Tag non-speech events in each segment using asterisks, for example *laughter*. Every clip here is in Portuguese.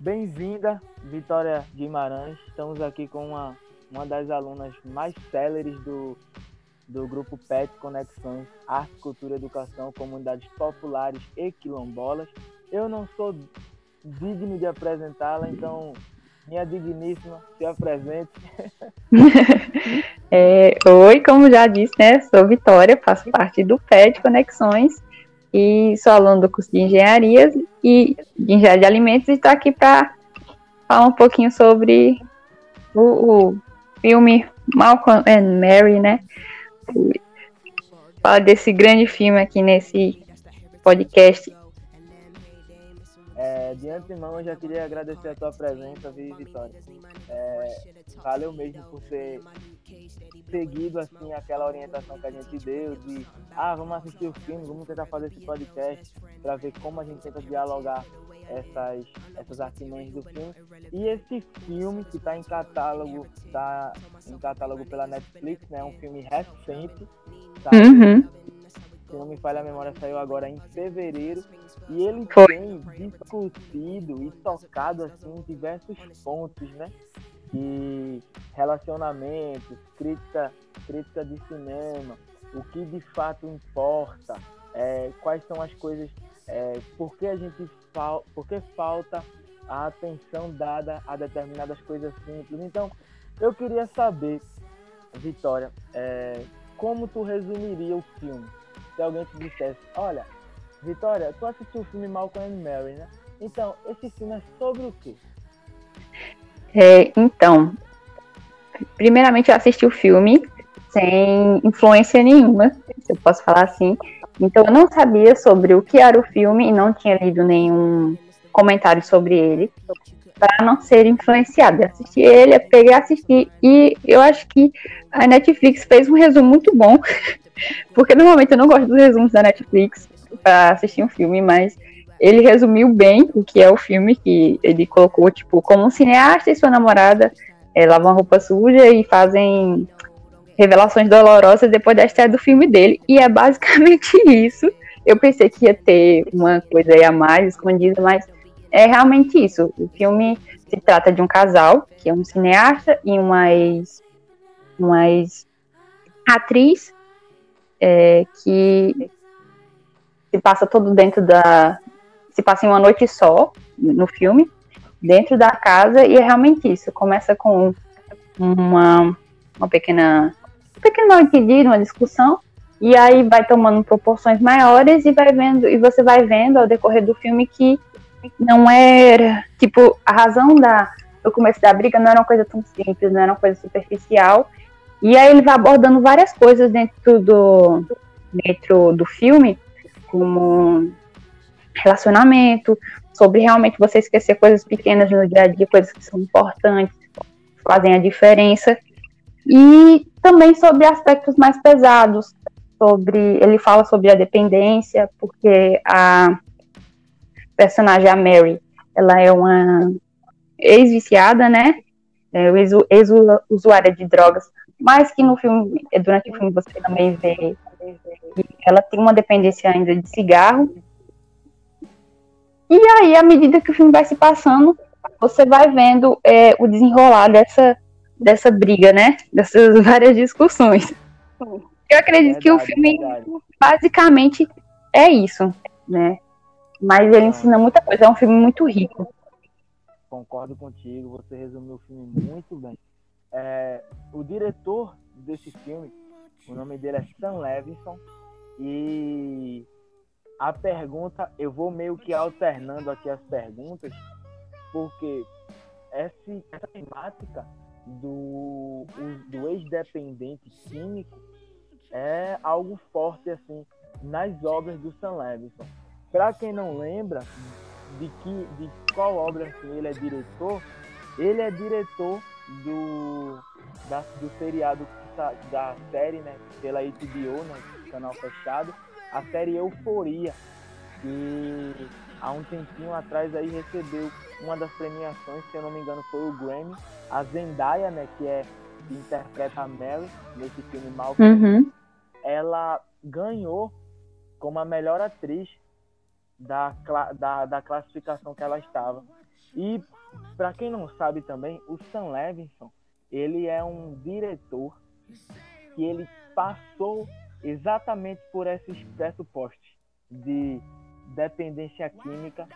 Bem-vinda, Vitória Guimarães. Estamos aqui com uma, uma das alunas mais céleres do, do grupo PET Conexões, Arte, Cultura, Educação, Comunidades Populares e Quilombolas. Eu não sou digno de apresentá-la, então, minha digníssima, se apresente. *laughs* é, oi, como já disse, né? Sou Vitória, faço parte do PET Conexões e sou aluno do curso de engenharia e de engenharia de alimentos e estou aqui para falar um pouquinho sobre o, o, filme Malcolm and Mary, né? Falar desse grande filme aqui nesse podcast. É, de antemão, eu já queria agradecer a tua presença, Vitória. É, valeu mesmo por ter seguido assim aquela orientação que a gente deu de ah, vamos assistir o filme, vamos tentar fazer esse podcast para ver como a gente tenta dialogar essas, essas artimanhas do filme. E esse filme que está em catálogo, está em catálogo pela Netflix, né? Um filme recente. Tá? Uhum. Se não me falha a memória, saiu agora em fevereiro. E ele Foi. tem discutido e tocado assim diversos pontos, né? E relacionamentos, crítica, crítica de cinema, o que de fato importa, é, quais são as coisas, é, por que a gente fal, por que falta a atenção dada a determinadas coisas simples. Então, eu queria saber, Vitória, é, como tu resumiria o filme? Se alguém te dissesse, olha, Vitória, tu assistiu o filme Malcolm and Mary, né? Então, esse filme é sobre o quê? É, então, primeiramente eu assisti o filme sem influência nenhuma, se eu posso falar assim. Então eu não sabia sobre o que era o filme e não tinha lido nenhum comentário sobre ele para não ser influenciada. Assisti ele, peguei assistir e eu acho que a Netflix fez um resumo muito bom, *laughs* porque normalmente eu não gosto dos resumos da Netflix para assistir um filme, mas ele resumiu bem o que é o filme, que ele colocou, tipo, como um cineasta e sua namorada é, lavam roupa suja e fazem revelações dolorosas depois da estreia do filme dele. E é basicamente *laughs* isso. Eu pensei que ia ter uma coisa aí a mais escondida, mas é realmente isso. O filme se trata de um casal, que é um cineasta e uma ex, uma ex atriz, é, que se passa todo dentro da. se passa em uma noite só no filme, dentro da casa, e é realmente isso. Começa com uma, uma pequena um pequeno mal entendido, uma discussão, e aí vai tomando proporções maiores e vai vendo, e você vai vendo ao decorrer do filme que não era, tipo, a razão da, do começo da briga não era uma coisa tão simples, não era uma coisa superficial, e aí ele vai abordando várias coisas dentro do, dentro do filme, como relacionamento, sobre realmente você esquecer coisas pequenas no dia a dia, coisas que são importantes, fazem a diferença, e também sobre aspectos mais pesados, sobre ele fala sobre a dependência, porque a personagem a Mary, ela é uma ex-viciada, né? É, ex-usuária de drogas, mas que no filme, durante o filme você também vê que ela tem uma dependência ainda de cigarro. E aí, à medida que o filme vai se passando, você vai vendo é, o desenrolar dessa dessa briga, né? Dessas *laughs* várias discussões. Eu acredito verdade, que o filme verdade. basicamente é isso, né? Mas ele ensina muita coisa, é um filme muito rico. Concordo contigo, você resumiu o filme muito bem. É, o diretor desse filme, o nome dele é Sam Levinson, e a pergunta, eu vou meio que alternando aqui as perguntas, porque essa, essa temática do, do ex-dependente químico é algo forte assim nas obras do Sam Levinson. Para quem não lembra de que de qual obra assim, ele é diretor, ele é diretor do da, do seriado tá, da série, né, pela HBO, né, canal fechado, a série Euforia, que há um tempinho atrás aí recebeu uma das premiações, se eu não me engano, foi o Grammy, a Zendaya, né, que é interpreta a Mary nesse filme Malcolm, Uhum. ela ganhou como a melhor atriz da, da, da classificação que ela estava. E, para quem não sabe também, o Sam Levinson, ele é um diretor que ele passou exatamente por esses pressupostos de dependência química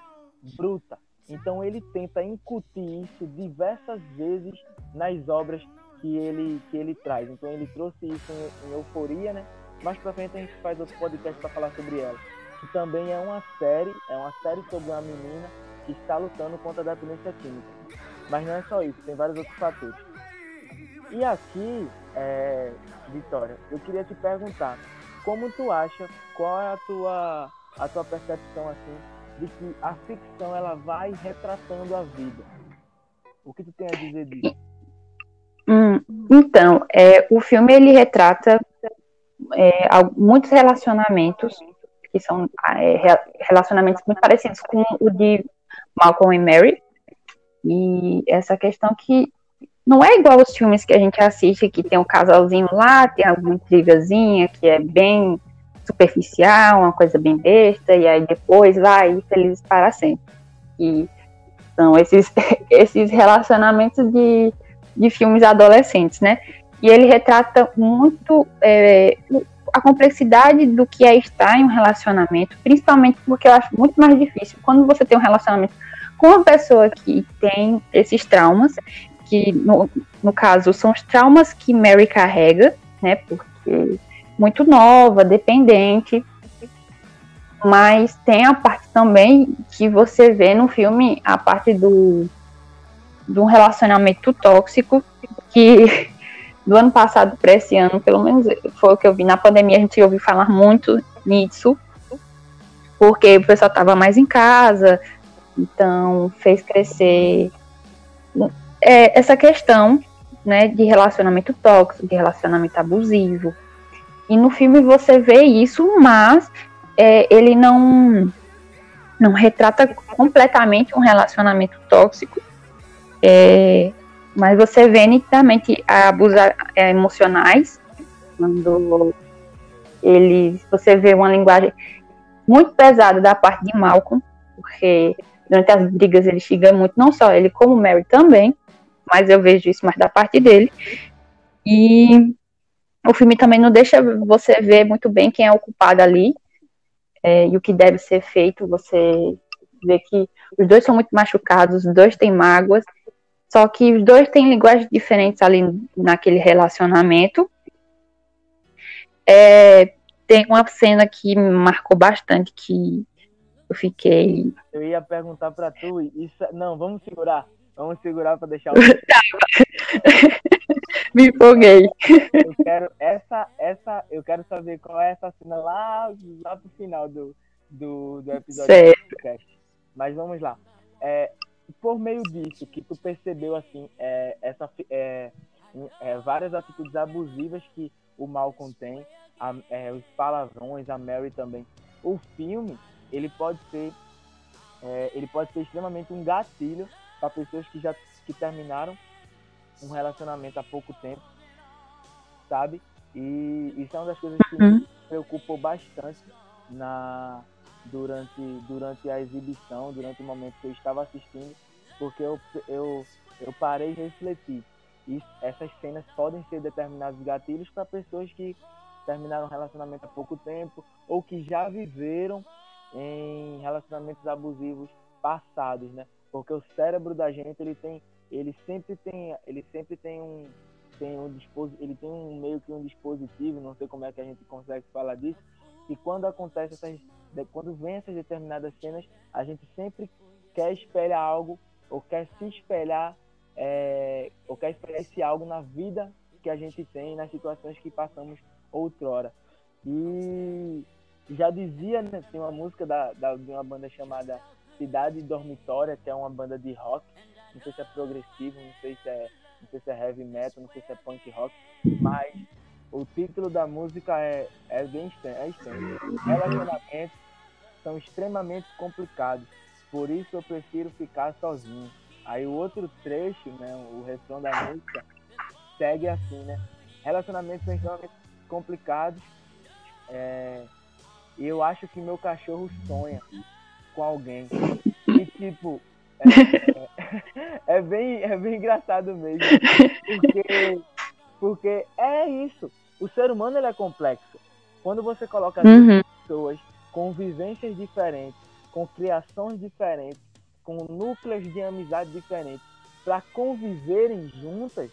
bruta. Então ele tenta incutir isso diversas vezes nas obras que ele, que ele traz. Então ele trouxe isso em, em Euforia, né? Mais pra frente a gente faz outro podcast para falar sobre ela. Que também é uma série, é uma série sobre uma menina que está lutando contra a dependência química. Mas não é só isso, tem vários outros fatores. E aqui, é, Vitória, eu queria te perguntar, como tu acha, qual é a tua, a tua percepção assim de que a ficção ela vai retratando a vida? O que tu tem a dizer disso? Hum, então, é, o filme ele retrata é, muitos relacionamentos que são é, re- relacionamentos muito parecidos com o de Malcolm e Mary. E essa questão que não é igual aos filmes que a gente assiste, que tem um casalzinho lá, tem alguma intrigazinha que é bem superficial, uma coisa bem besta, e aí depois vai felizes para sempre. E são esses, *laughs* esses relacionamentos de, de filmes adolescentes, né? E ele retrata muito é, a complexidade do que é estar em um relacionamento, principalmente porque eu acho muito mais difícil quando você tem um relacionamento com uma pessoa que tem esses traumas, que no, no caso são os traumas que Mary carrega, né? Porque muito nova, dependente. Mas tem a parte também que você vê no filme, a parte do de um relacionamento tóxico que do ano passado para esse ano, pelo menos foi o que eu vi na pandemia, a gente ouviu falar muito nisso, porque o pessoal estava mais em casa, então fez crescer é, essa questão né, de relacionamento tóxico, de relacionamento abusivo. E no filme você vê isso, mas é, ele não, não retrata completamente um relacionamento tóxico. É, mas você vê nitidamente abusos é, emocionais, quando eles, você vê uma linguagem muito pesada da parte de Malcolm, porque durante as brigas ele xinga muito, não só ele, como Mary também, mas eu vejo isso mais da parte dele. E o filme também não deixa você ver muito bem quem é o culpado ali é, e o que deve ser feito. Você vê que os dois são muito machucados, os dois têm mágoas, só que os dois têm linguagens diferentes ali naquele relacionamento. É, tem uma cena que me marcou bastante que eu fiquei. Eu ia perguntar para tu, isso, não, vamos segurar. Vamos segurar para deixar o. *laughs* Me empolguei. Eu quero essa, essa, eu quero saber qual é essa cena lá, lá pro final do, do, do episódio Certo. do podcast. Mas vamos lá. É, por meio disso que tu percebeu assim, é, essa, é, é, várias atitudes abusivas que o Malcolm tem, a, é, os palavrões, a Mary também. O filme, ele pode ser, é, ele pode ser extremamente um gatilho para pessoas que já que terminaram um relacionamento há pouco tempo, sabe? E isso é uma das coisas que Uhum. me preocupou bastante na durante durante a exibição, durante o momento que eu estava assistindo, porque eu eu, eu parei e refleti. E essas cenas podem ser determinados gatilhos para pessoas que terminaram um relacionamento há pouco tempo ou que já viveram em relacionamentos abusivos passados, né? Porque o cérebro da gente ele tem, ele sempre tem, ele sempre tem um tem um ele tem um meio que um dispositivo, não sei como é que a gente consegue falar disso, que quando acontece essas, quando vem essas determinadas cenas, a gente sempre quer espelhar algo ou quer se espelhar é, ou quer espelhar esse algo na vida que a gente tem, nas situações que passamos outrora. E já dizia, né, tem uma música da, da, de uma banda chamada Cidade Dormitória, que é uma banda de rock, não sei se é progressivo, não sei se é, não sei se é heavy metal, não sei se é punk rock, mas o título da música é, é bem extenso, é extenso. Relacionamentos são extremamente complicados, por isso eu prefiro ficar sozinho. Aí o outro trecho, né, o refrão da música, segue assim, né? Relacionamentos são extremamente complicados. É, e eu acho que meu cachorro sonha com alguém. E tipo, é, *laughs* é, bem, é bem engraçado mesmo. Porque, porque é isso. O ser humano ele é complexo. Quando você coloca uhum. pessoas com vivências diferentes, com criações diferentes, com núcleos de amizade diferentes, para conviverem juntas,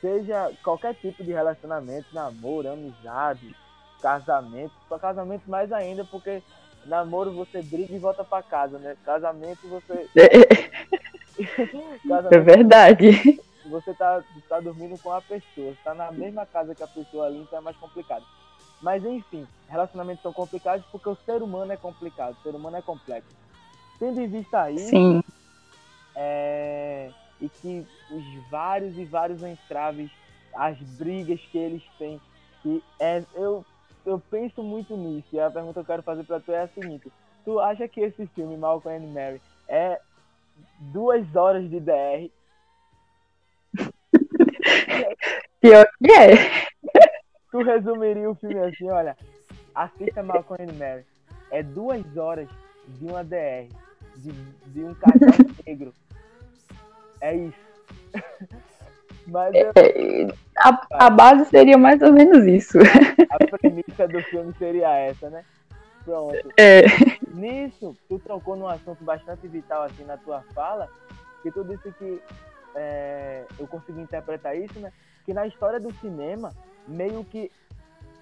seja qualquer tipo de relacionamento, namoro, amizade, casamento, só casamento mais ainda, porque namoro você briga e volta para casa, né? Casamento você. *laughs* casamento, é verdade. Você tá, tá dormindo com a pessoa, está na mesma casa que a pessoa ali, então é mais complicado. Mas enfim, relacionamentos são complicados porque o ser humano é complicado, o ser humano é complexo. Tendo em vista isso. É, e que os vários e vários entraves, as brigas que eles têm, que é, eu eu penso muito nisso. E a pergunta que eu quero fazer para tu é a seguinte: tu acha que esse filme Malcolm and Mary é duas horas de DR? *laughs* Pior que é. Tu resumiria o filme assim, olha, assista Malcolm and Mary. É duas horas de uma DR, de, de um casal *laughs* negro. É isso. *laughs* Mas eu... É, a, a base seria mais ou menos isso. A premissa do filme seria essa, né? Pronto. É. Nisso, tu trocou num assunto bastante vital assim na tua fala, que tu disse que é, eu consegui interpretar isso, né? Que na história do cinema, meio que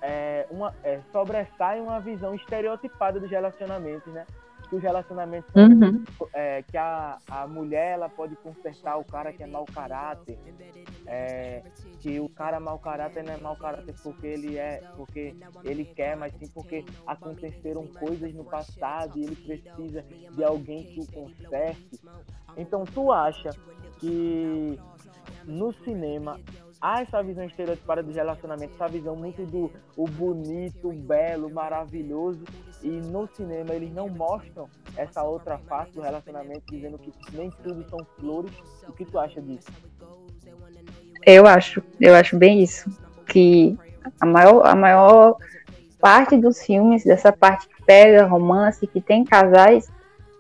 é, uma, é, sobressai uma visão estereotipada dos relacionamentos, né? que os relacionamentos uhum. é, que a, a mulher ela pode consertar o cara que é mau caráter é, que o cara mau caráter não é mau caráter porque ele é porque ele quer mas sim porque aconteceram coisas no passado e ele precisa de alguém que o conserte então tu acha que no cinema há essa visão estereotipada dos relacionamentos, essa visão muito do o bonito, o belo, o maravilhoso, e no cinema eles não mostram essa outra face do relacionamento, dizendo que nem tudo são flores. O que tu acha disso? Eu acho, eu acho bem isso, que a maior, a maior parte dos filmes, dessa parte que pega romance, que tem casais,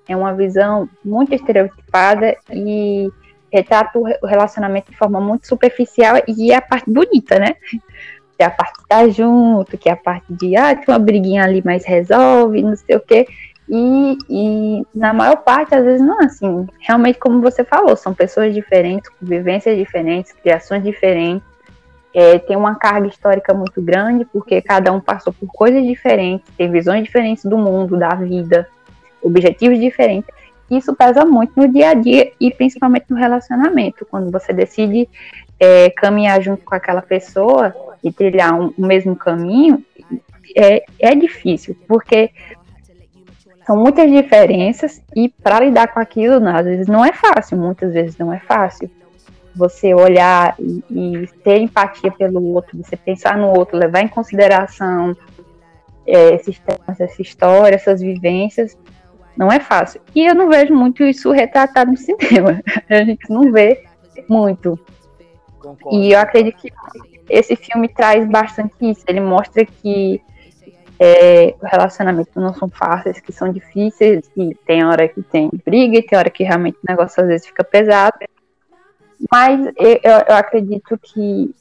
é uma visão muito estereotipada e retrata o relacionamento de forma muito superficial e é a parte bonita, né? Que é a parte de estar junto, que é a parte de, ah, tem uma briguinha ali, mas resolve, não sei o quê. E, e na maior parte, às vezes, não é assim. Realmente, como você falou, são pessoas diferentes, com vivências diferentes, criações diferentes. É, tem uma carga histórica muito grande, porque cada um passou por coisas diferentes, tem visões diferentes do mundo, da vida, objetivos diferentes isso pesa muito no dia a dia e principalmente no relacionamento, quando você decide é, caminhar junto com aquela pessoa e trilhar um, o mesmo caminho, é, é difícil, porque são muitas diferenças e para lidar com aquilo, às vezes não é fácil, muitas vezes não é fácil. Você olhar e, e ter empatia pelo outro, você pensar no outro, levar em consideração é, esses temas, essa história, essas vivências, não é fácil. E eu não vejo muito isso retratado no cinema. *laughs* A gente não vê muito. Concordo. E eu acredito que esse filme traz bastante isso. Ele mostra que é, relacionamentos não são fáceis, que são difíceis, e tem hora que tem briga, e tem hora que realmente o negócio às vezes fica pesado. Mas eu, eu acredito que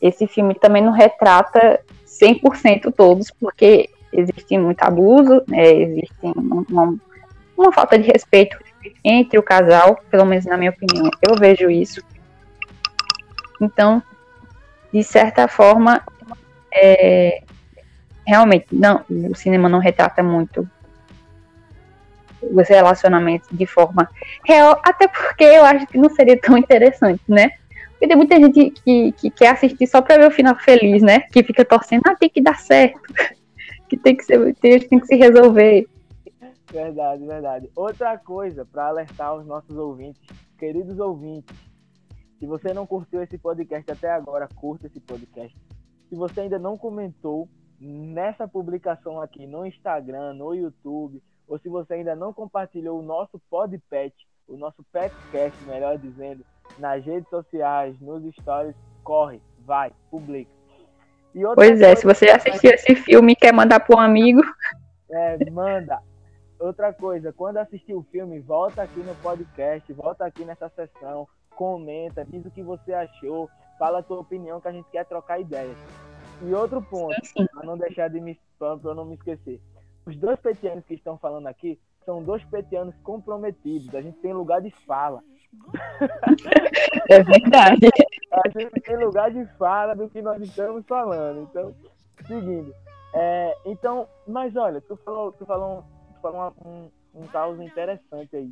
esse filme também não retrata 100% todos, porque existe muito abuso, né, existe uma, uma, falta de respeito entre o casal, pelo menos na minha opinião, eu vejo isso. Então, de certa forma, é, realmente, não, o cinema não retrata muito os relacionamentos de forma real, até porque eu acho que não seria tão interessante, né? Porque tem muita gente que, que quer assistir só para ver o final feliz, né? Que fica torcendo, ah, tem que dar certo que tem que ser, tem, tem que se resolver. Verdade, verdade. Outra coisa para alertar os nossos ouvintes, queridos ouvintes, se você não curtiu esse podcast até agora, curta esse podcast. Se você ainda não comentou nessa publicação aqui no Instagram, no YouTube, ou se você ainda não compartilhou o nosso podpet, o nosso petcast, melhor dizendo, nas redes sociais, nos stories, corre, vai, publica. Pois é, se você já assistiu esse filme e quer mandar para um amigo. É, manda. Outra coisa, quando assistir o filme, volta aqui no podcast, volta aqui nessa sessão, comenta, diz o que você achou, fala a tua opinião que a gente quer trocar ideias. E outro ponto, para não deixar de me para eu não me esquecer. Os dois petianos que estão falando aqui são dois petianos comprometidos. A gente tem lugar de fala. É verdade. A gente tem lugar de fala do que nós estamos falando. Então, seguindo. É, então, mas olha, tu falou, tu falou, tu falou um, um caos interessante aí.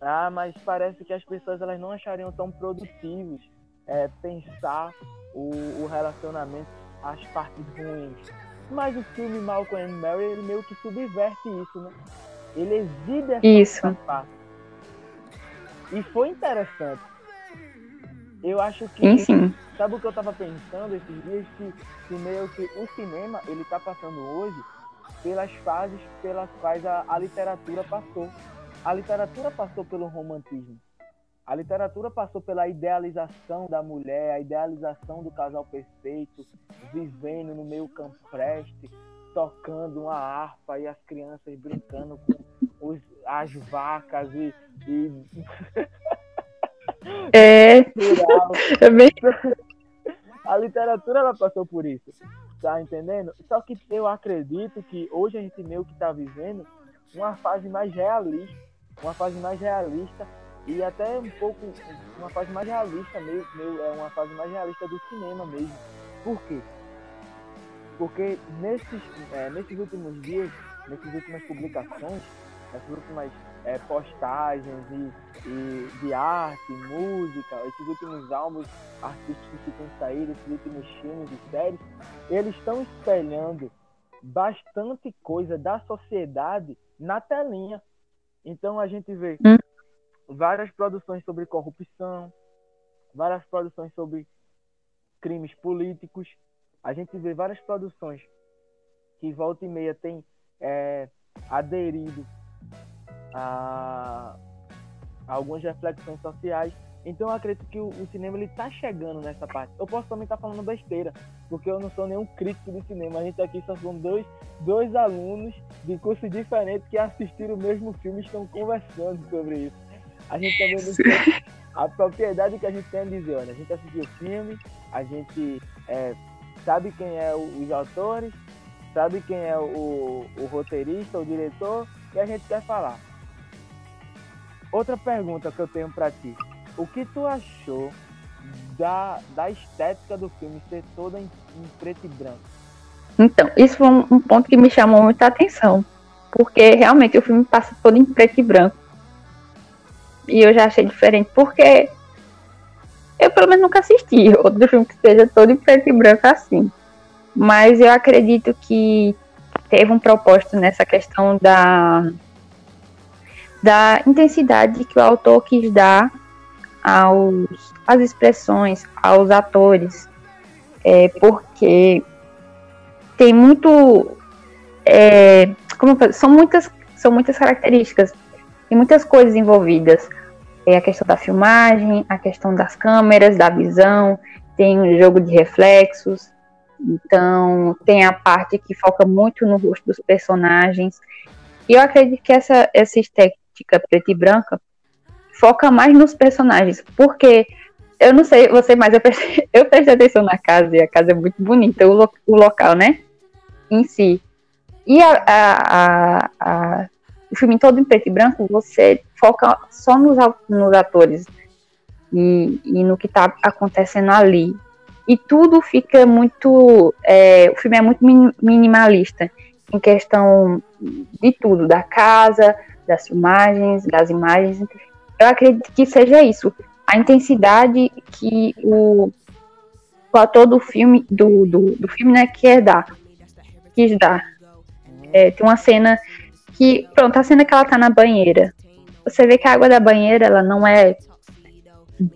Ah, mas parece que as pessoas elas não achariam tão produtivos é, pensar o, o relacionamento às partes ruins. Mas o filme Malcolm and Mary ele meio que subverte isso, né? Ele exibe essa isso. parte. E foi interessante. Eu acho que. Sim, sim. Sabe o que eu tava pensando esses dias? Que, que meio que o cinema, ele tá passando hoje pelas fases pelas quais a, a literatura passou. A literatura passou pelo romantismo. A literatura passou pela idealização da mulher, a idealização do casal perfeito, vivendo no meio campreste, tocando uma harpa e as crianças brincando com os, as vacas e. e... *laughs* É. é bem... A literatura ela passou por isso. Tá entendendo? Só que eu acredito que hoje a gente meio que tá vivendo uma fase mais realista. Uma fase mais realista e até um pouco uma fase mais realista meio, meio é uma fase mais realista do cinema mesmo. Por quê? Porque nesses, é, nesses últimos dias, nessas últimas publicações, nessas últimas é, postagens e, e, de arte, música, esses últimos álbuns artísticos que têm saído, esses últimos filmes e séries, eles estão espelhando bastante coisa da sociedade na telinha. Então a gente vê hum. várias produções sobre corrupção, várias produções sobre crimes políticos. A gente vê várias produções que volta e meia tem é, aderido a, a, algumas reflexões sociais. Então eu acredito que o, o cinema ele está chegando nessa parte. Eu posso também estar tá falando besteira, porque eu não sou nenhum crítico de cinema. A gente aqui só são dois, dois alunos de curso diferente que assistiram o mesmo filme e estão conversando sobre isso. A gente também não tem a propriedade que a gente tem a dizer, olha, a gente assistiu o filme, a gente é, sabe quem é o, os autores, sabe quem é o, o roteirista, o diretor, e a gente quer falar. Outra pergunta que eu tenho para ti. O que tu achou da, da estética do filme ser toda em, em preto e branco? Então, isso foi um, um, ponto que me chamou muita atenção. Porque realmente o filme passa todo em preto e branco. E eu já achei diferente, porque eu pelo menos nunca assisti outro filme que seja todo em preto e branco assim. Mas eu acredito que teve um propósito nessa questão da da intensidade que o autor quis dar aos, às expressões, aos atores, é, porque tem muito. É, como são muitas são muitas características e muitas coisas envolvidas. É a questão da filmagem, a questão das câmeras, da visão, tem um jogo de reflexos, então tem a parte que foca muito no rosto dos personagens. E eu acredito que essa, estética preta e branca foca mais nos personagens, porque eu não sei você, mas eu prestei, *laughs* eu prestei atenção na casa e a casa é muito bonita, o, lo, o local, né? Em si. E a, a, a, o filme todo em preto e branco, você foca só nos, nos atores e, e no que está acontecendo ali. E tudo fica muito. É, o filme é muito minimalista em questão de tudo, da casa, das filmagens, das imagens. Eu acredito que seja isso. A intensidade que o, o ator do filme, do, do, do filme, né, quer dar. Quis dar. É, tem uma cena que. Pronto, a cena que ela tá na banheira. Você vê que a água da banheira ela não é,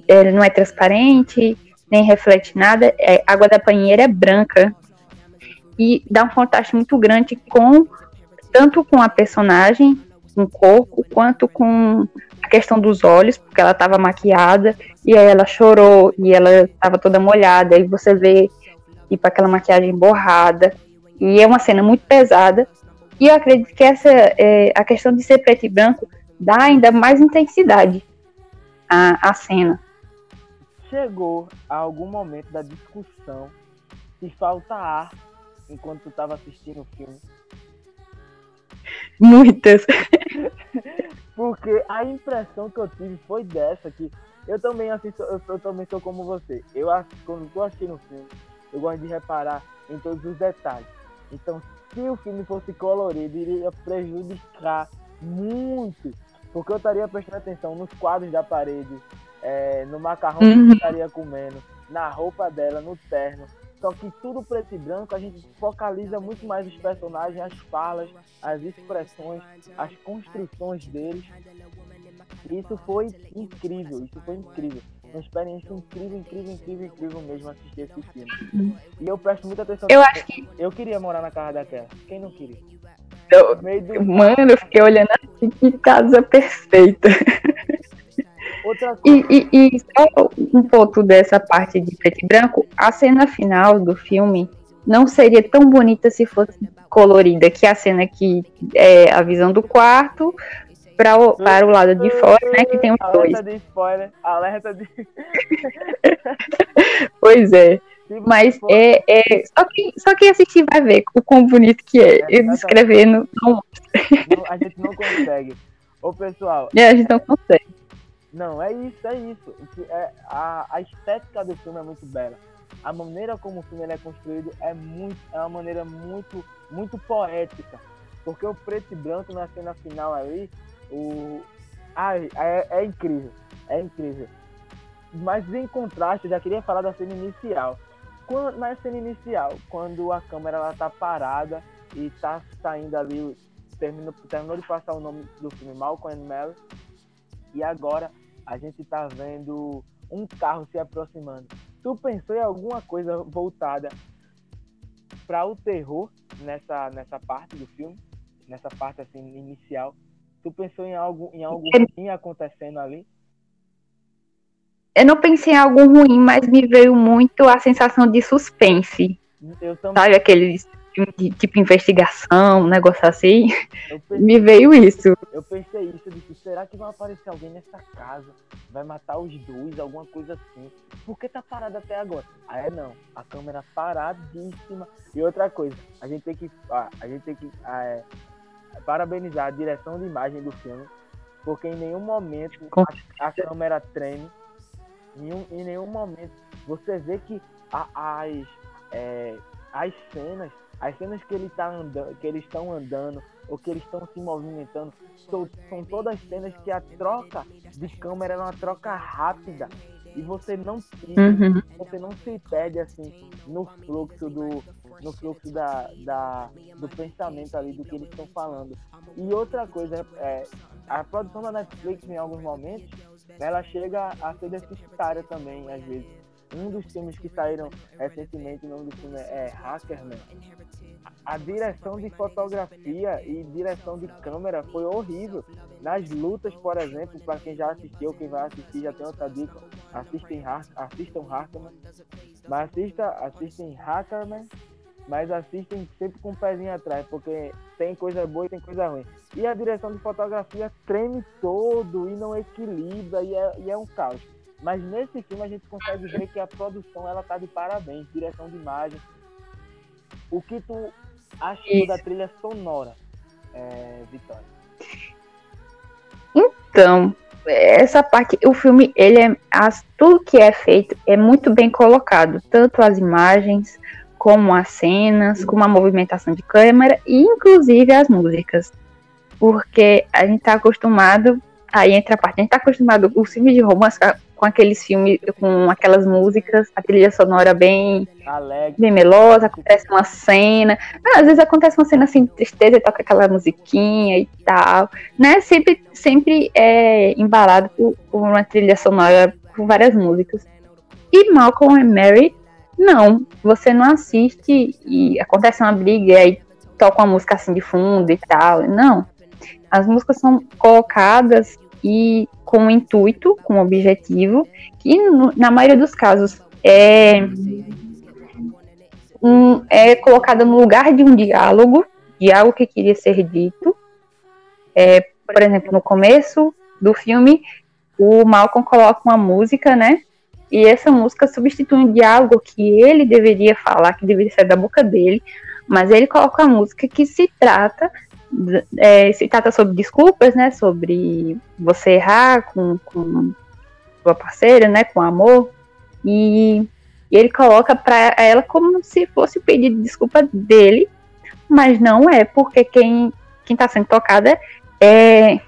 ela não é transparente, nem reflete nada. É, a água da banheira é branca. E dá um contraste muito grande com tanto com a personagem com o corpo, quanto com a questão dos olhos, porque ela estava maquiada, e aí ela chorou, e ela estava toda molhada, e você vê, tipo, aquela maquiagem borrada, e é uma cena muito pesada, e eu acredito que essa, é, a questão de ser preto e branco dá ainda mais intensidade à, à cena. Chegou a algum momento da discussão se falta ar enquanto tu estava assistindo o filme? Muitas. Porque a impressão que eu tive foi dessa, que eu também assisto, eu, eu também sou como você. Eu quando estou assistindo o filme, eu gosto de reparar em todos os detalhes. Então, se o filme fosse colorido, iria prejudicar muito. Porque eu estaria prestando atenção nos quadros da parede, é, no macarrão uhum. que eu estaria comendo, na roupa dela, no terno. Só que tudo preto e branco, a gente focaliza muito mais os personagens, as falas, as expressões, as construções deles. Isso foi incrível, isso foi incrível. Uma experiência incrível, incrível, incrível, incrível mesmo assistir esse filme. E eu presto muita atenção. Eu acho que. Eu queria morar na casa daquela. Quem não queria? Eu... Do... Mano, eu fiquei olhando assim, que casa perfeita. Outra coisa. E, e, e só um ponto dessa parte de preto e branco, a cena final do filme não seria tão bonita se fosse colorida, que a cena que é a visão do quarto pra, o, para o lado de fora, né, que tem os alerta dois. Alerta de spoiler, alerta de... *laughs* pois é. Mas é, é só, quem, só quem assistir vai ver o quão bonito que é. é Eu descrevendo não... não. A gente não consegue. Ô pessoal. É, a gente não consegue. Não, é isso, é isso. É, a, a estética do filme é muito bela. A maneira como o filme é construído é, muito, é uma maneira muito, muito poética. Porque o preto e branco na cena final ali, o. Ai, é, é incrível. É incrível. Mas em contraste, eu já queria falar da cena inicial. Quando, na cena inicial, quando a câmera ela tá parada e tá saindo ali, terminou, terminou de passar o nome do filme Malcolm and Mary, e agora a gente está vendo um carro se aproximando. Tu pensou em alguma coisa voltada para o terror nessa, nessa parte do filme? Nessa parte assim inicial? Tu pensou em algo em algo ruim acontecendo ali? Eu não pensei em algo ruim, mas me veio muito a sensação de suspense. Eu também. Sabe aqueles de tipo investigação, um negócio assim. *laughs* Pensei, me veio isso. Eu pensei isso, eu disse, será que vai aparecer alguém nessa casa? Vai matar os dois, alguma coisa assim. Por que tá parado até agora? Ah, é não. A câmera paradíssima. E outra coisa, a gente tem que. Ah, a gente tem que ah, é, parabenizar a direção de imagem do filme. Porque em nenhum momento a, a câmera treme. Em, um, em nenhum momento você vê que a, as, é, as cenas as cenas que ele tá andando, que eles estão andando ou que eles estão se movimentando são, são, todas cenas que a troca de câmera é uma troca rápida. E você não uhum. você não se perde assim no fluxo do no fluxo da, da do pensamento ali do que eles estão falando. E outra coisa é a produção da Netflix em alguns momentos ela chega a ser deficitária também às vezes um dos filmes que saíram recentemente, o nome do filme é Hackerman. A direção de fotografia e direção de câmera foi horrível. Nas lutas, por exemplo, para quem já assistiu, quem vai assistir já tem outra dica, assistem, assistam Hackerman. Mas assista, assistem Hackerman, mas assistem sempre com o um pezinho atrás, porque tem coisa boa e tem coisa ruim. E a direção de fotografia treme todo e não equilibra e é, e é um caos. Mas nesse filme a gente consegue ver que a produção ela tá de parabéns, direção de imagem. O que tu achou da trilha sonora, é, Vitória? Então, essa parte, o filme, ele é as, tudo que é feito é muito bem colocado, tanto as imagens como as cenas, como a movimentação de câmera e inclusive as músicas. Porque a gente tá acostumado, aí entra a parte, a gente tá acostumado, o filme de romance com aqueles filmes, com aquelas músicas, a trilha sonora bem, Alegre. bem melosa, acontece uma cena. às vezes acontece uma cena assim de tristeza e toca aquela musiquinha e tal. Né? Sempre, sempre é embalado por, por uma trilha sonora, por várias músicas. E Malcolm e Mary, não. Você não assiste e acontece uma briga e aí toca uma música assim de fundo e tal. Não. as músicas são colocadas e com intuito, com objetivo, que na maioria dos casos é, um, é colocada no lugar de um diálogo, de algo que queria ser dito. É, por exemplo, no começo do filme, o Malcolm coloca uma música, né? E essa música substitui um diálogo que ele deveria falar, que deveria sair da boca dele, mas ele coloca a música que se trata é, se trata sobre desculpas, né? Sobre você errar com, com sua parceira, né? Com amor. E, e ele coloca para ela como se fosse o pedido de desculpa dele, mas não é, porque quem quem está sendo tocada é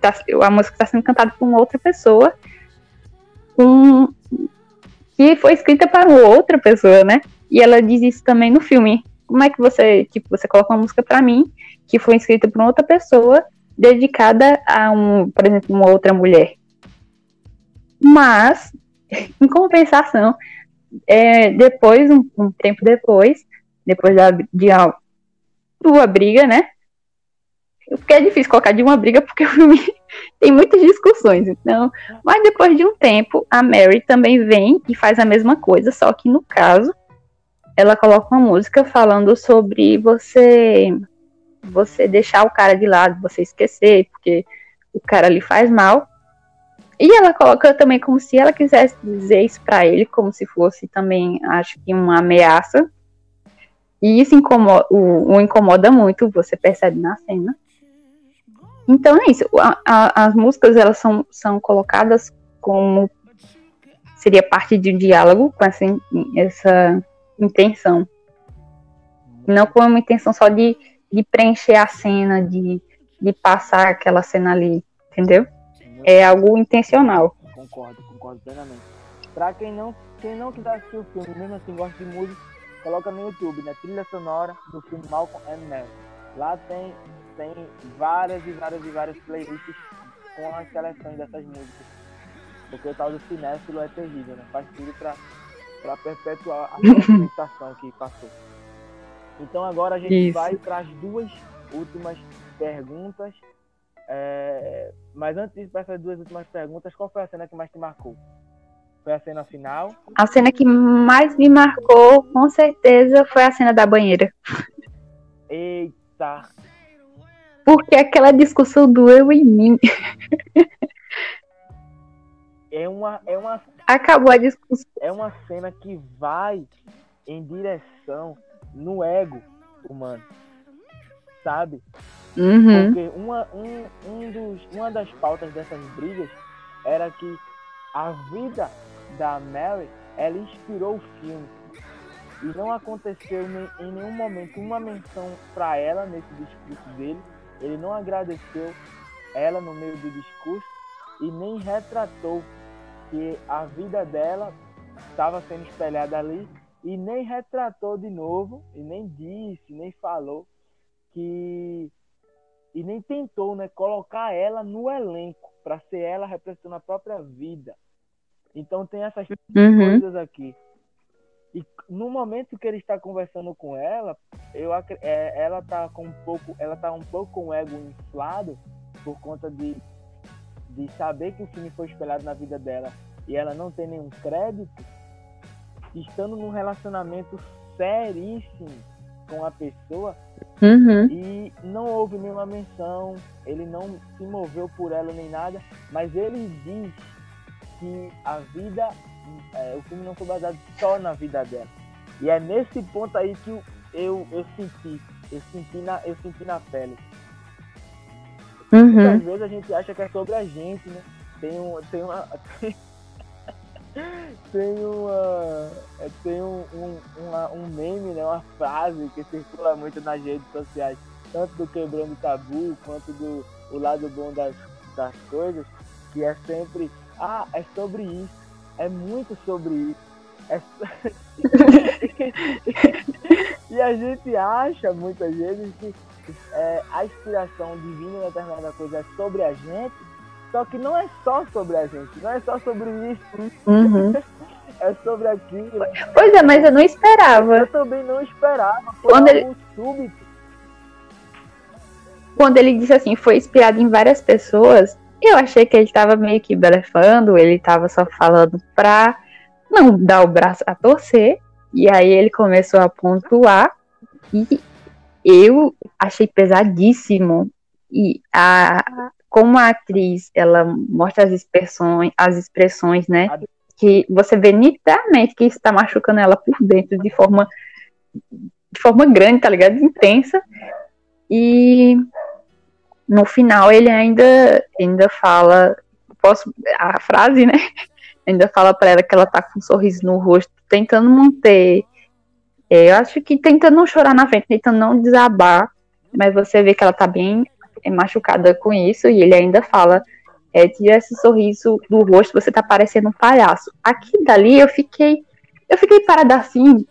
tá, a música está sendo cantada por outra pessoa, um, que foi escrita para outra pessoa, né? E ela diz isso também no filme. Como é que você, tipo, você coloca uma música para mim que foi escrita por outra pessoa dedicada a um, por exemplo, uma outra mulher. Mas, *laughs* em compensação, é, depois, um, um, tempo depois, depois da, de uma briga, né? Porque é difícil colocar de uma briga porque *laughs* o filme tem muitas discussões. Então, mas depois de um tempo, a Mary também vem e faz a mesma coisa, só que no caso, ela coloca uma música falando sobre você você deixar o cara de lado, você esquecer, porque o cara lhe faz mal. E ela coloca também como se ela quisesse dizer isso para ele, como se fosse também, acho que uma ameaça. E isso incomoda, o, o incomoda muito, você percebe na cena. Então é isso. A, a, as músicas elas são, são colocadas como seria parte de um diálogo com essa, essa intenção. Não com uma intenção só de de preencher a cena, de, de passar aquela cena ali, entendeu? É algo intencional. Concordo, concordo plenamente. Pra quem não, quem não quiser assistir o filme, mesmo assim gosta de música, coloca no YouTube, né? Trilha sonora do filme Malcolm and Mary. Lá tem, tem várias e várias e várias playlists com as seleções dessas músicas. Porque o tal do cinéfilo é terrível, né? Faz tudo pra, pra perpetuar a sensação que passou. Então agora a gente Isso. vai para as duas últimas perguntas. É... Mas antes de para essas duas últimas perguntas, qual foi a cena que mais te marcou? Foi a cena final? A cena que mais me marcou, com certeza, foi a cena da banheira. Eita! Porque aquela discussão do eu e mim. É uma, é uma. Acabou a discussão. É uma cena que vai em direção no ego humano, sabe? Uhum. Porque uma, um, um dos, uma das pautas dessas brigas era que a vida da Mary, ela inspirou o filme. E não aconteceu em nenhum momento uma menção para ela nesse discurso dele. Ele não agradeceu ela no meio do discurso e nem retratou que a vida dela estava sendo espelhada ali e nem retratou de novo, e nem disse, nem falou que e nem tentou, né, colocar ela no elenco para ser ela representando a própria vida. Então tem essas uhum. coisas aqui. E no momento que ele está conversando com ela, eu é, ela tá com um pouco, ela tá um pouco com o ego inflado por conta de de saber que o filme foi espelhado na vida dela e ela não tem nenhum crédito estando num relacionamento seríssimo com a pessoa uhum. e não houve nenhuma menção, ele não se moveu por ela nem nada, mas ele diz que a vida, é, o filme não foi baseado só na vida dela. E é nesse ponto aí que eu, eu senti, eu senti na, eu senti na pele. Uhum. Muitas vezes a gente acha que é sobre a gente, né? Tem, um, tem uma. *laughs* tem uma é, tem um, um, uma, um meme, né, uma frase que circula muito nas redes sociais, tanto do quebrando tabu quanto do o lado bom das, das coisas, que é sempre ah, é sobre isso, é muito sobre isso. É... *laughs* e a gente acha muitas vezes que é, a inspiração divina em determinada coisa é sobre a gente, só que não é só sobre a gente, não é só sobre isso. Uhum. *laughs* é sobre aquilo. Pois é, mas eu não esperava. Eu também não esperava. Foi Quando ele... súbito. quando ele disse assim, foi inspirado em várias pessoas, eu achei que ele estava meio que blefando, ele estava só falando pra não dar o braço a torcer. E aí ele começou a pontuar e eu achei pesadíssimo. E a, como a atriz, ela mostra as expressões, as expressões, né? Que você vê nitidamente que está machucando ela por dentro de forma de forma grande, tá ligado? Intensa. E no final ele ainda ainda fala, posso a frase, né? *laughs* Ainda fala para ela que ela tá com um sorriso no rosto, tentando manter é, eu acho que tentando não chorar na frente, tentando não desabar, mas você vê que ela tá bem machucada com isso, e ele ainda fala, é, tira esse sorriso do rosto, você tá parecendo um palhaço. Aqui dali eu fiquei, eu fiquei parada assim,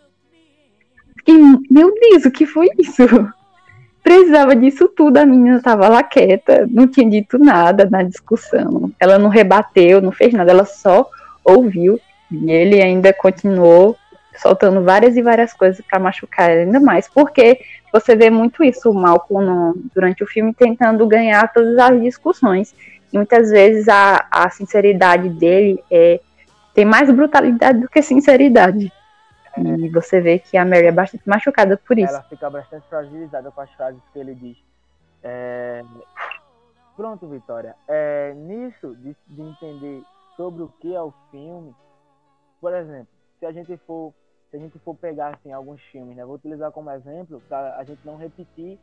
fiquei, meu Deus, o que foi isso? *laughs* Precisava disso tudo, a menina tava lá quieta, não tinha dito nada na discussão, ela não rebateu, não fez nada, ela só ouviu, e ele ainda continuou soltando várias e várias coisas para machucar ainda mais, porque você vê muito isso, o Malcolm durante o filme tentando ganhar todas as discussões. E muitas vezes a, a sinceridade dele é, tem mais brutalidade do que sinceridade. E você vê que a Mary é bastante machucada por isso. Ela fica bastante fragilizada com as frases que ele diz. É... Pronto, Vitória. É, nisso, de, de entender sobre o que é o filme, por exemplo, se a gente for se a gente for pegar assim, alguns filmes, né? Vou utilizar como exemplo para a gente não repetir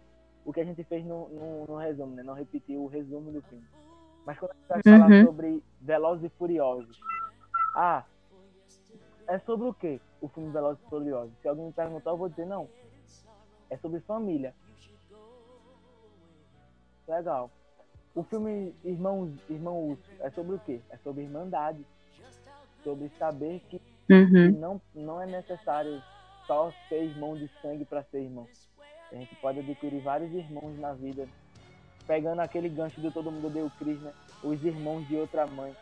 o que a gente fez no, no, no, resumo, né? Não repetir o resumo do filme. Mas quando a gente vai uhum. falar sobre Velozes e Furiosos, ah, é sobre o que o filme Velozes e Furiosos? Se alguém me perguntar, eu vou dizer não. É sobre família. Legal. O filme Irmão, Irmão Urso é sobre o quê? É sobre irmandade. Sobre saber que Uhum. Não, não é necessário só ser irmão de sangue para ser irmão. A gente pode adquirir vários irmãos na vida. Pegando aquele gancho de todo mundo deu Cris, né? Os irmãos de outra mãe.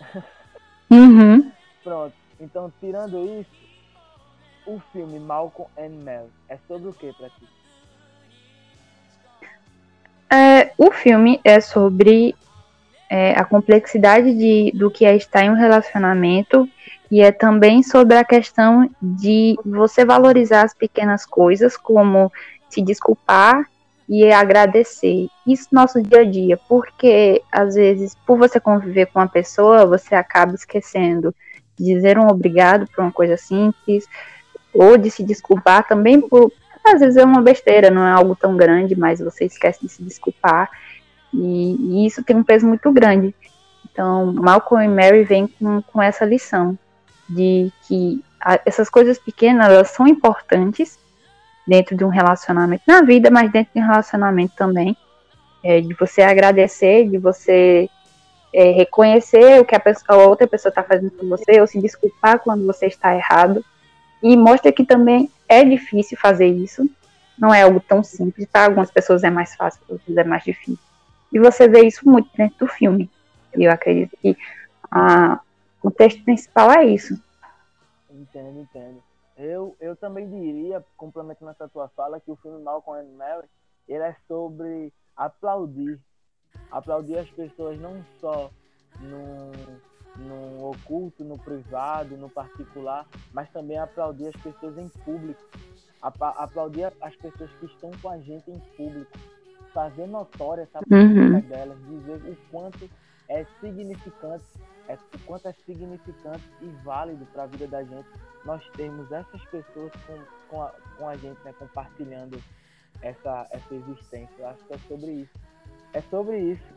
*laughs* Uhum. Pronto. Então, tirando isso, o filme Malcolm and Mel é sobre o que para ti? É, o filme é sobre é, a complexidade de, do que é estar em um relacionamento e é também sobre a questão de você valorizar as pequenas coisas, como se desculpar e agradecer. Isso no nosso dia a dia, porque às vezes, por você conviver com uma pessoa, você acaba esquecendo de dizer um obrigado por uma coisa simples, ou de se desculpar também por. Às vezes é uma besteira, não é algo tão grande, mas você esquece de se desculpar. E, e isso tem um peso muito grande. Então, Malcolm e Mary vêm com, com essa lição de que a, essas coisas pequenas elas são importantes dentro de um relacionamento na vida, mas dentro de um relacionamento também, é, de você agradecer, de você é, reconhecer o que a, pessoa, a outra pessoa está fazendo com você, ou se desculpar quando você está errado, e mostra que também é difícil fazer isso, não é algo tão simples, para algumas pessoas é mais fácil, para outras é mais difícil. E você vê isso muito dentro do filme. Eu acredito que a, o texto principal é isso. Entendo, entendo. Eu, eu também diria, complementando essa tua fala, que o filme Malcolm and Mary, ele é sobre aplaudir. Aplaudir as pessoas não só no, no oculto, no privado, no particular, mas também aplaudir as pessoas em público. Aplaudir as pessoas que estão com a gente em público. Fazer notória essa uhum. delas, dizer o quanto é significante é o quanto é significante e válido para a vida da gente nós termos essas pessoas com, com, a, com a gente, né, compartilhando essa, essa existência. Eu acho que é sobre isso. É sobre isso.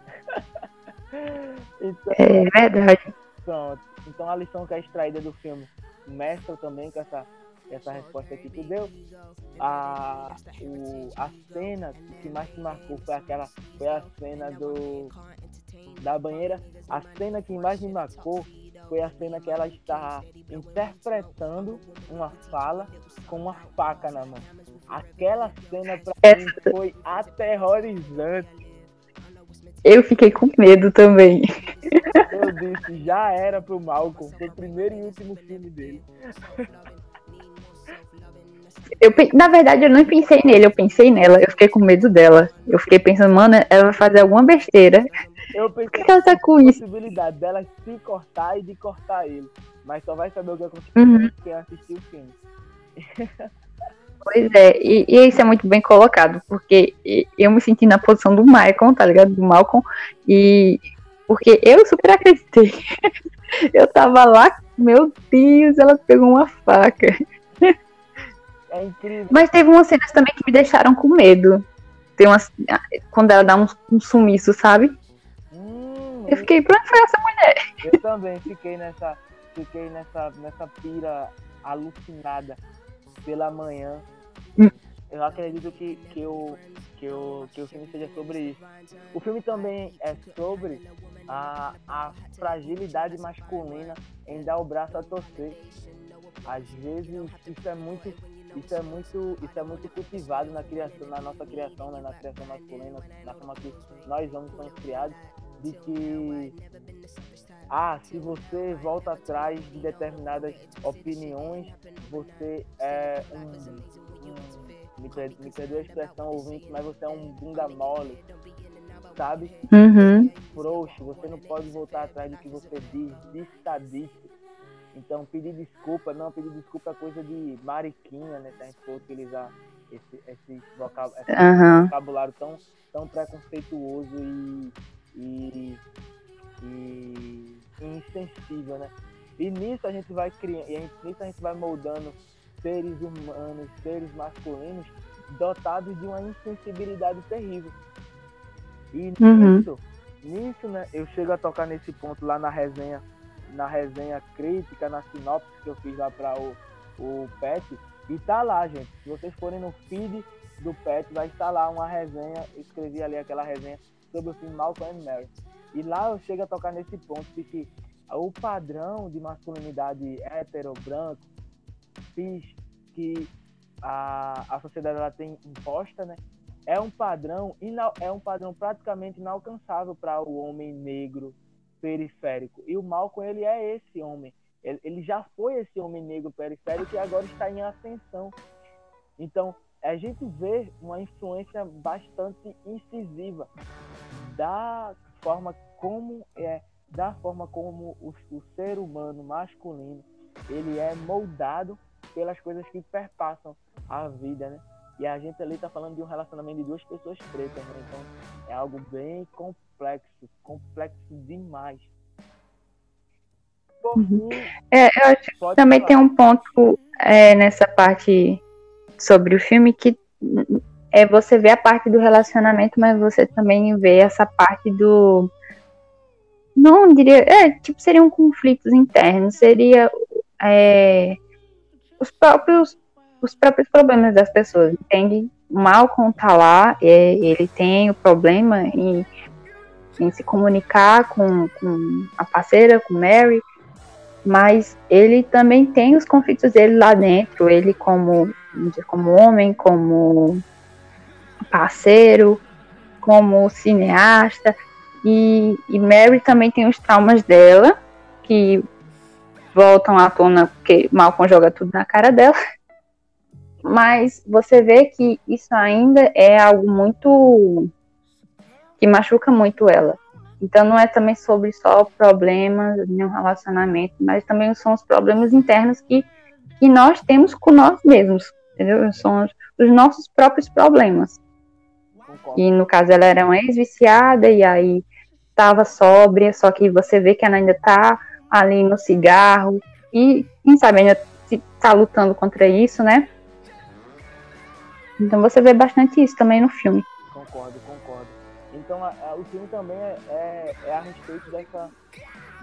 *laughs* então, é verdade. Pronto. Então a lição que é extraída do filme mestra também com essa, essa resposta que tu deu. A, o, a cena que mais te marcou foi aquela foi a cena do da banheira, a cena que mais me marcou foi a cena que ela está interpretando uma fala com uma faca na mão. Aquela cena pra mim foi aterrorizante. Eu fiquei com medo também. Eu disse, já era pro Malcolm, foi o primeiro e último filme dele. Eu, na verdade, eu não pensei nele, eu pensei nela. Eu fiquei com medo dela. Eu fiquei pensando, mano, ela vai fazer alguma besteira. Eu pensei que ela tá com isso? possibilidade dela se cortar e de cortar ele. Mas só vai saber o que aconteceu Uhum. quem assistiu o filme. Pois é, e, e isso é muito bem colocado, porque eu me senti na posição do Michael, tá ligado? Do Malcolm, e porque eu super acreditei. *laughs* Eu tava lá, meu Deus, ela pegou uma faca. É incrível. Mas teve umas cenas também que me deixaram com medo. Tem umas. Quando ela dá um, um sumiço, sabe? Eu fiquei, pra onde foi essa mulher? eu também fiquei nessa, fiquei nessa, nessa pira alucinada pela manhã. Hum. Eu acredito que, que, o, que, o, que o filme seja sobre isso. O filme também é sobre a, a fragilidade masculina em dar o braço a torcer. Às vezes isso é muito isso é muito isso é muito cultivado na criação na nossa criação né, na criação masculina na forma que nós homens somos criados de que ah se você volta atrás de determinadas opiniões você é um, um me, per- me perdoe a expressão ouvinte mas você é um bunda mole sabe Uhum. frouxo, você não pode voltar atrás do que você diz, está dito. Então, pedir desculpa, não, pedir desculpa é coisa de mariquinha, né? Se a gente for utilizar esse, esse, vocab, esse Aham. vocabulário tão, tão preconceituoso e, e, e, e insensível, né? E nisso a gente vai criando, e nisso a gente vai moldando seres humanos, seres masculinos, dotados de uma insensibilidade terrível. E Uhum. nisso, nisso, né, eu chego a tocar nesse ponto lá na resenha, na resenha crítica, na sinopse que eu fiz lá para o, o PET, e tá lá, gente. Se vocês forem no feed do PET, vai estar lá uma resenha, escrevi ali aquela resenha sobre o filme Malcolm and Mary. E lá eu chego a tocar nesse ponto de que o padrão de masculinidade hétero, branco, cis, que a, a sociedade ela tem imposta, né? É um padrão ina- é um padrão praticamente inalcançável para o homem negro periférico. E o Malcolm ele é esse homem. Ele, ele já foi esse homem negro periférico e agora está em ascensão. Então a gente vê uma influência bastante incisiva da forma como é da forma como o, o ser humano masculino ele é moldado pelas coisas que perpassam a vida, né? E a gente ali tá falando de um relacionamento de duas pessoas pretas, né? Então é algo bem complexo, complexo demais. Por fim, É, eu acho que também falar. tem um ponto é, nessa parte sobre o filme que é você vê a parte do relacionamento, mas você também vê essa parte do. Não diria. É, tipo, seriam conflitos internos, seria é, os próprios os próprios problemas das pessoas, entende? O Malcolm tá lá, é, ele tem o problema em, em se comunicar com, com a parceira, com Mary, mas ele também tem os conflitos dele lá dentro, ele como, como homem, como parceiro, como cineasta, e, e Mary também tem os traumas dela, que voltam à tona porque Malcolm joga tudo na cara dela. Mas você vê que isso ainda é algo muito que machuca muito ela. Então não é também sobre só problemas de um relacionamento, mas também são os problemas internos que, que nós temos com nós mesmos, entendeu? São os, os nossos próprios problemas. E no caso ela era uma ex-viciada e aí estava sóbria, só que você vê que ela ainda tá ali no cigarro e quem sabe ainda se- tá lutando contra isso, né? Então você vê bastante isso também no filme. Concordo, concordo. Então a- a- o filme também é, é, é a respeito dessa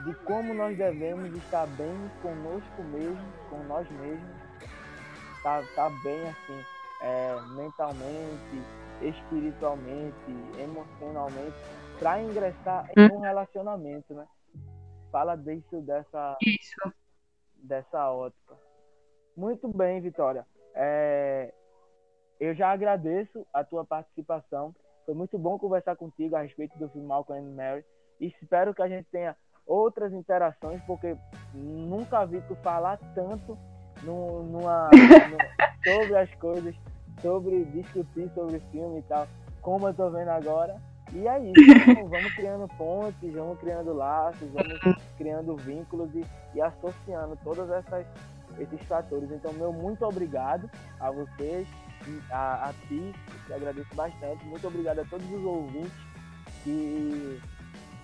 de como nós devemos estar bem conosco mesmo, com nós mesmos, tá, tá bem assim, é, mentalmente, espiritualmente, emocionalmente, para ingressar em um relacionamento, né? Fala disso dessa Isso. dessa ótica. Muito bem, Vitória. É, eu já agradeço a tua participação. Foi muito bom conversar contigo a respeito do filme Malcolm and Mary. E espero que a gente tenha outras interações, porque nunca vi tu falar tanto numa, sobre as coisas, sobre discutir sobre filme e tal, como eu tô vendo agora. E é isso, vamos, *laughs* vamos criando pontes, vamos criando laços, vamos criando vínculos e, e associando todas essas esses fatores. Então, meu muito obrigado a vocês, a, a ti, te agradeço bastante. Muito obrigado a todos os ouvintes que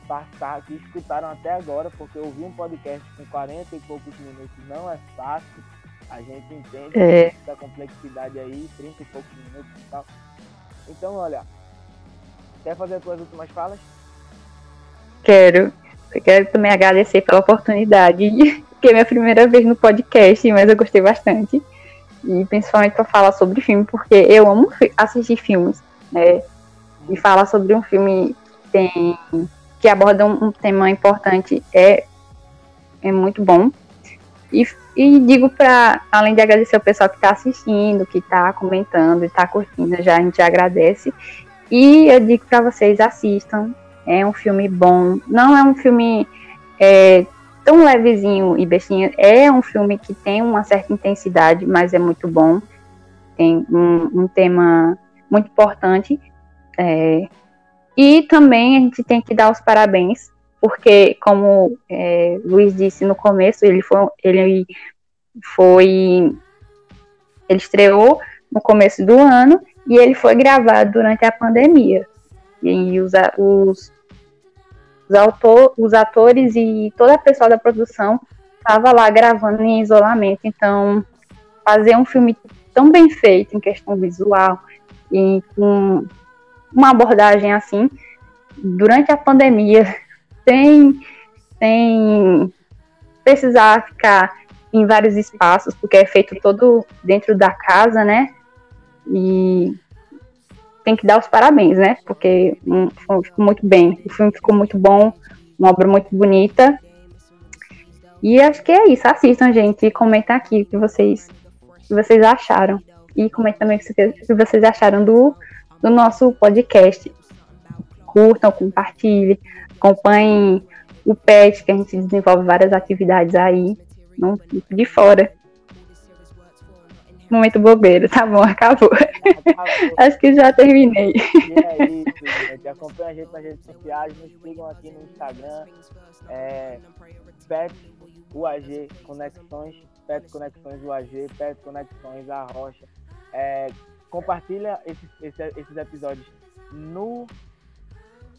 passaram, que escutaram até agora, porque ouvir um podcast com 40 e poucos minutos não é fácil. A gente entende é. essa complexidade aí, 30 e poucos minutos e tal. Então, olha, quer fazer as suas últimas falas? Quero. Eu quero também agradecer pela oportunidade *laughs* porque é minha primeira vez no podcast, mas eu gostei bastante. E principalmente para falar sobre filme, porque eu amo assistir filmes, né? E falar sobre um filme que, tem, que aborda um, um tema importante é, é muito bom. E, e digo para, além de agradecer o pessoal que está assistindo, que está comentando está curtindo, já a gente agradece. E eu digo para vocês, assistam. É um filme bom. Não é um filme é, tão levezinho e bestinha. É um filme que tem uma certa intensidade, mas é muito bom. Tem um, um tema muito importante. É, e também a gente tem que dar os parabéns, porque, como é, Luiz disse no começo, ele foi, ele foi. Ele estreou no começo do ano e ele foi gravado durante a pandemia. E os, os os, autor, os atores e toda a pessoa da produção estava lá gravando em isolamento. Então, fazer um filme tão bem feito em questão visual e com uma abordagem assim, durante a pandemia, sem, sem precisar ficar em vários espaços, porque é feito todo dentro da casa, né? E tem que dar os parabéns, né? Porque um, ficou muito bem. O filme ficou muito bom, uma obra muito bonita. E acho que é isso. Assistam, gente, e comentem aqui o que vocês, o que vocês acharam. E comentem também o que vocês acharam do, do nosso podcast. Curtam, compartilhem, acompanhem o PET, que a gente desenvolve várias atividades aí, não de fora. Momento bobeiro, tá bom, acabou. acabou. Acho que já terminei. E é isso, gente. Acompanha a gente nas redes sociais, nos sigam aqui no Instagram. É, PET UAG Conexões, PET Conexões UAG, PET Conexões A Rocha. É, compartilha esses, esses episódios no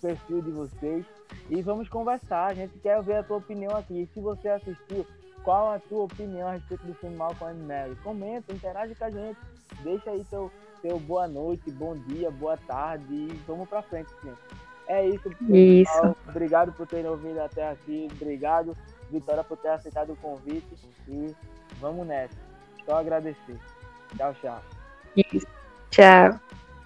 perfil de vocês e vamos conversar. A gente quer ver a tua opinião aqui. E se você assistiu, qual a tua opinião a respeito do filme Malcolm Mary? Comenta, interage com a gente, deixa aí teu, teu boa noite, bom dia, boa tarde e vamos pra frente, gente. É isso, pessoal. Isso. Obrigado por terem ouvido até aqui. Obrigado, Vitória, por ter aceitado o convite. E vamos nessa. Só agradecer. Tchau, tchau. Isso. Tchau.